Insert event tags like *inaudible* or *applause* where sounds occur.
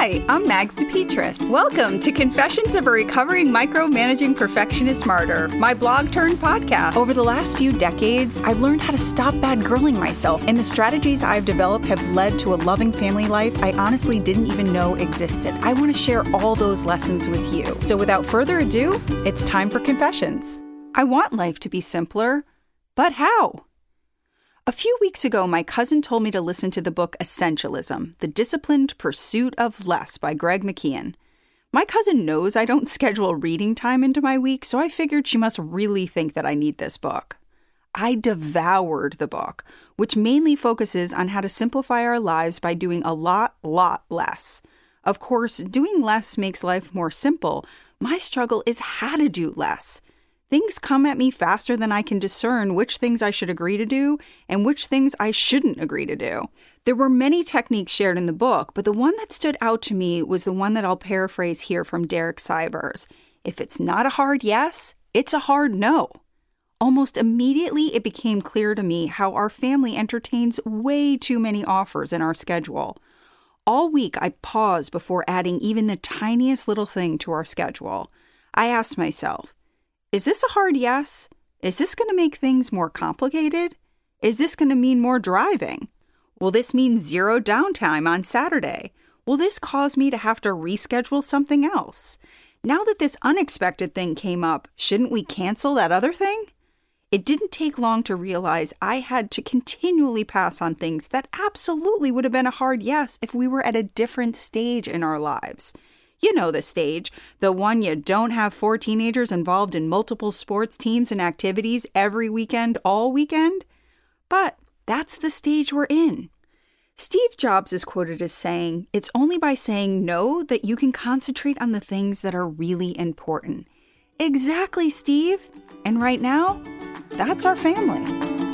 Hi, I'm Mags DePetris. Welcome to Confessions of a Recovering Micromanaging Perfectionist Martyr, my blog turned podcast. Over the last few decades, I've learned how to stop bad girling myself, and the strategies I've developed have led to a loving family life I honestly didn't even know existed. I want to share all those lessons with you. So without further ado, it's time for Confessions. I want life to be simpler, but how? A few weeks ago, my cousin told me to listen to the book Essentialism The Disciplined Pursuit of Less by Greg McKeown. My cousin knows I don't *laughs* schedule reading time into my week, so I figured she must really think that I need this book. I devoured the book, which mainly focuses on how to simplify our lives by doing a lot, lot less. Of course, doing less makes life more simple. My struggle is how to do less. Things come at me faster than I can discern which things I should agree to do and which things I shouldn't agree to do. There were many techniques shared in the book, but the one that stood out to me was the one that I'll paraphrase here from Derek Sivers. If it's not a hard yes, it's a hard no. Almost immediately, it became clear to me how our family entertains way too many offers in our schedule. All week, I paused before adding even the tiniest little thing to our schedule. I asked myself, is this a hard yes? Is this going to make things more complicated? Is this going to mean more driving? Will this mean zero downtime on Saturday? Will this cause me to have to reschedule something else? Now that this unexpected thing came up, shouldn't we cancel that other thing? It didn't take long to realize I had to continually pass on things that absolutely would have been a hard yes if we were at a different stage in our lives. You know the stage, the one you don't have four teenagers involved in multiple sports teams and activities every weekend, all weekend. But that's the stage we're in. Steve Jobs is quoted as saying, It's only by saying no that you can concentrate on the things that are really important. Exactly, Steve. And right now, that's our family.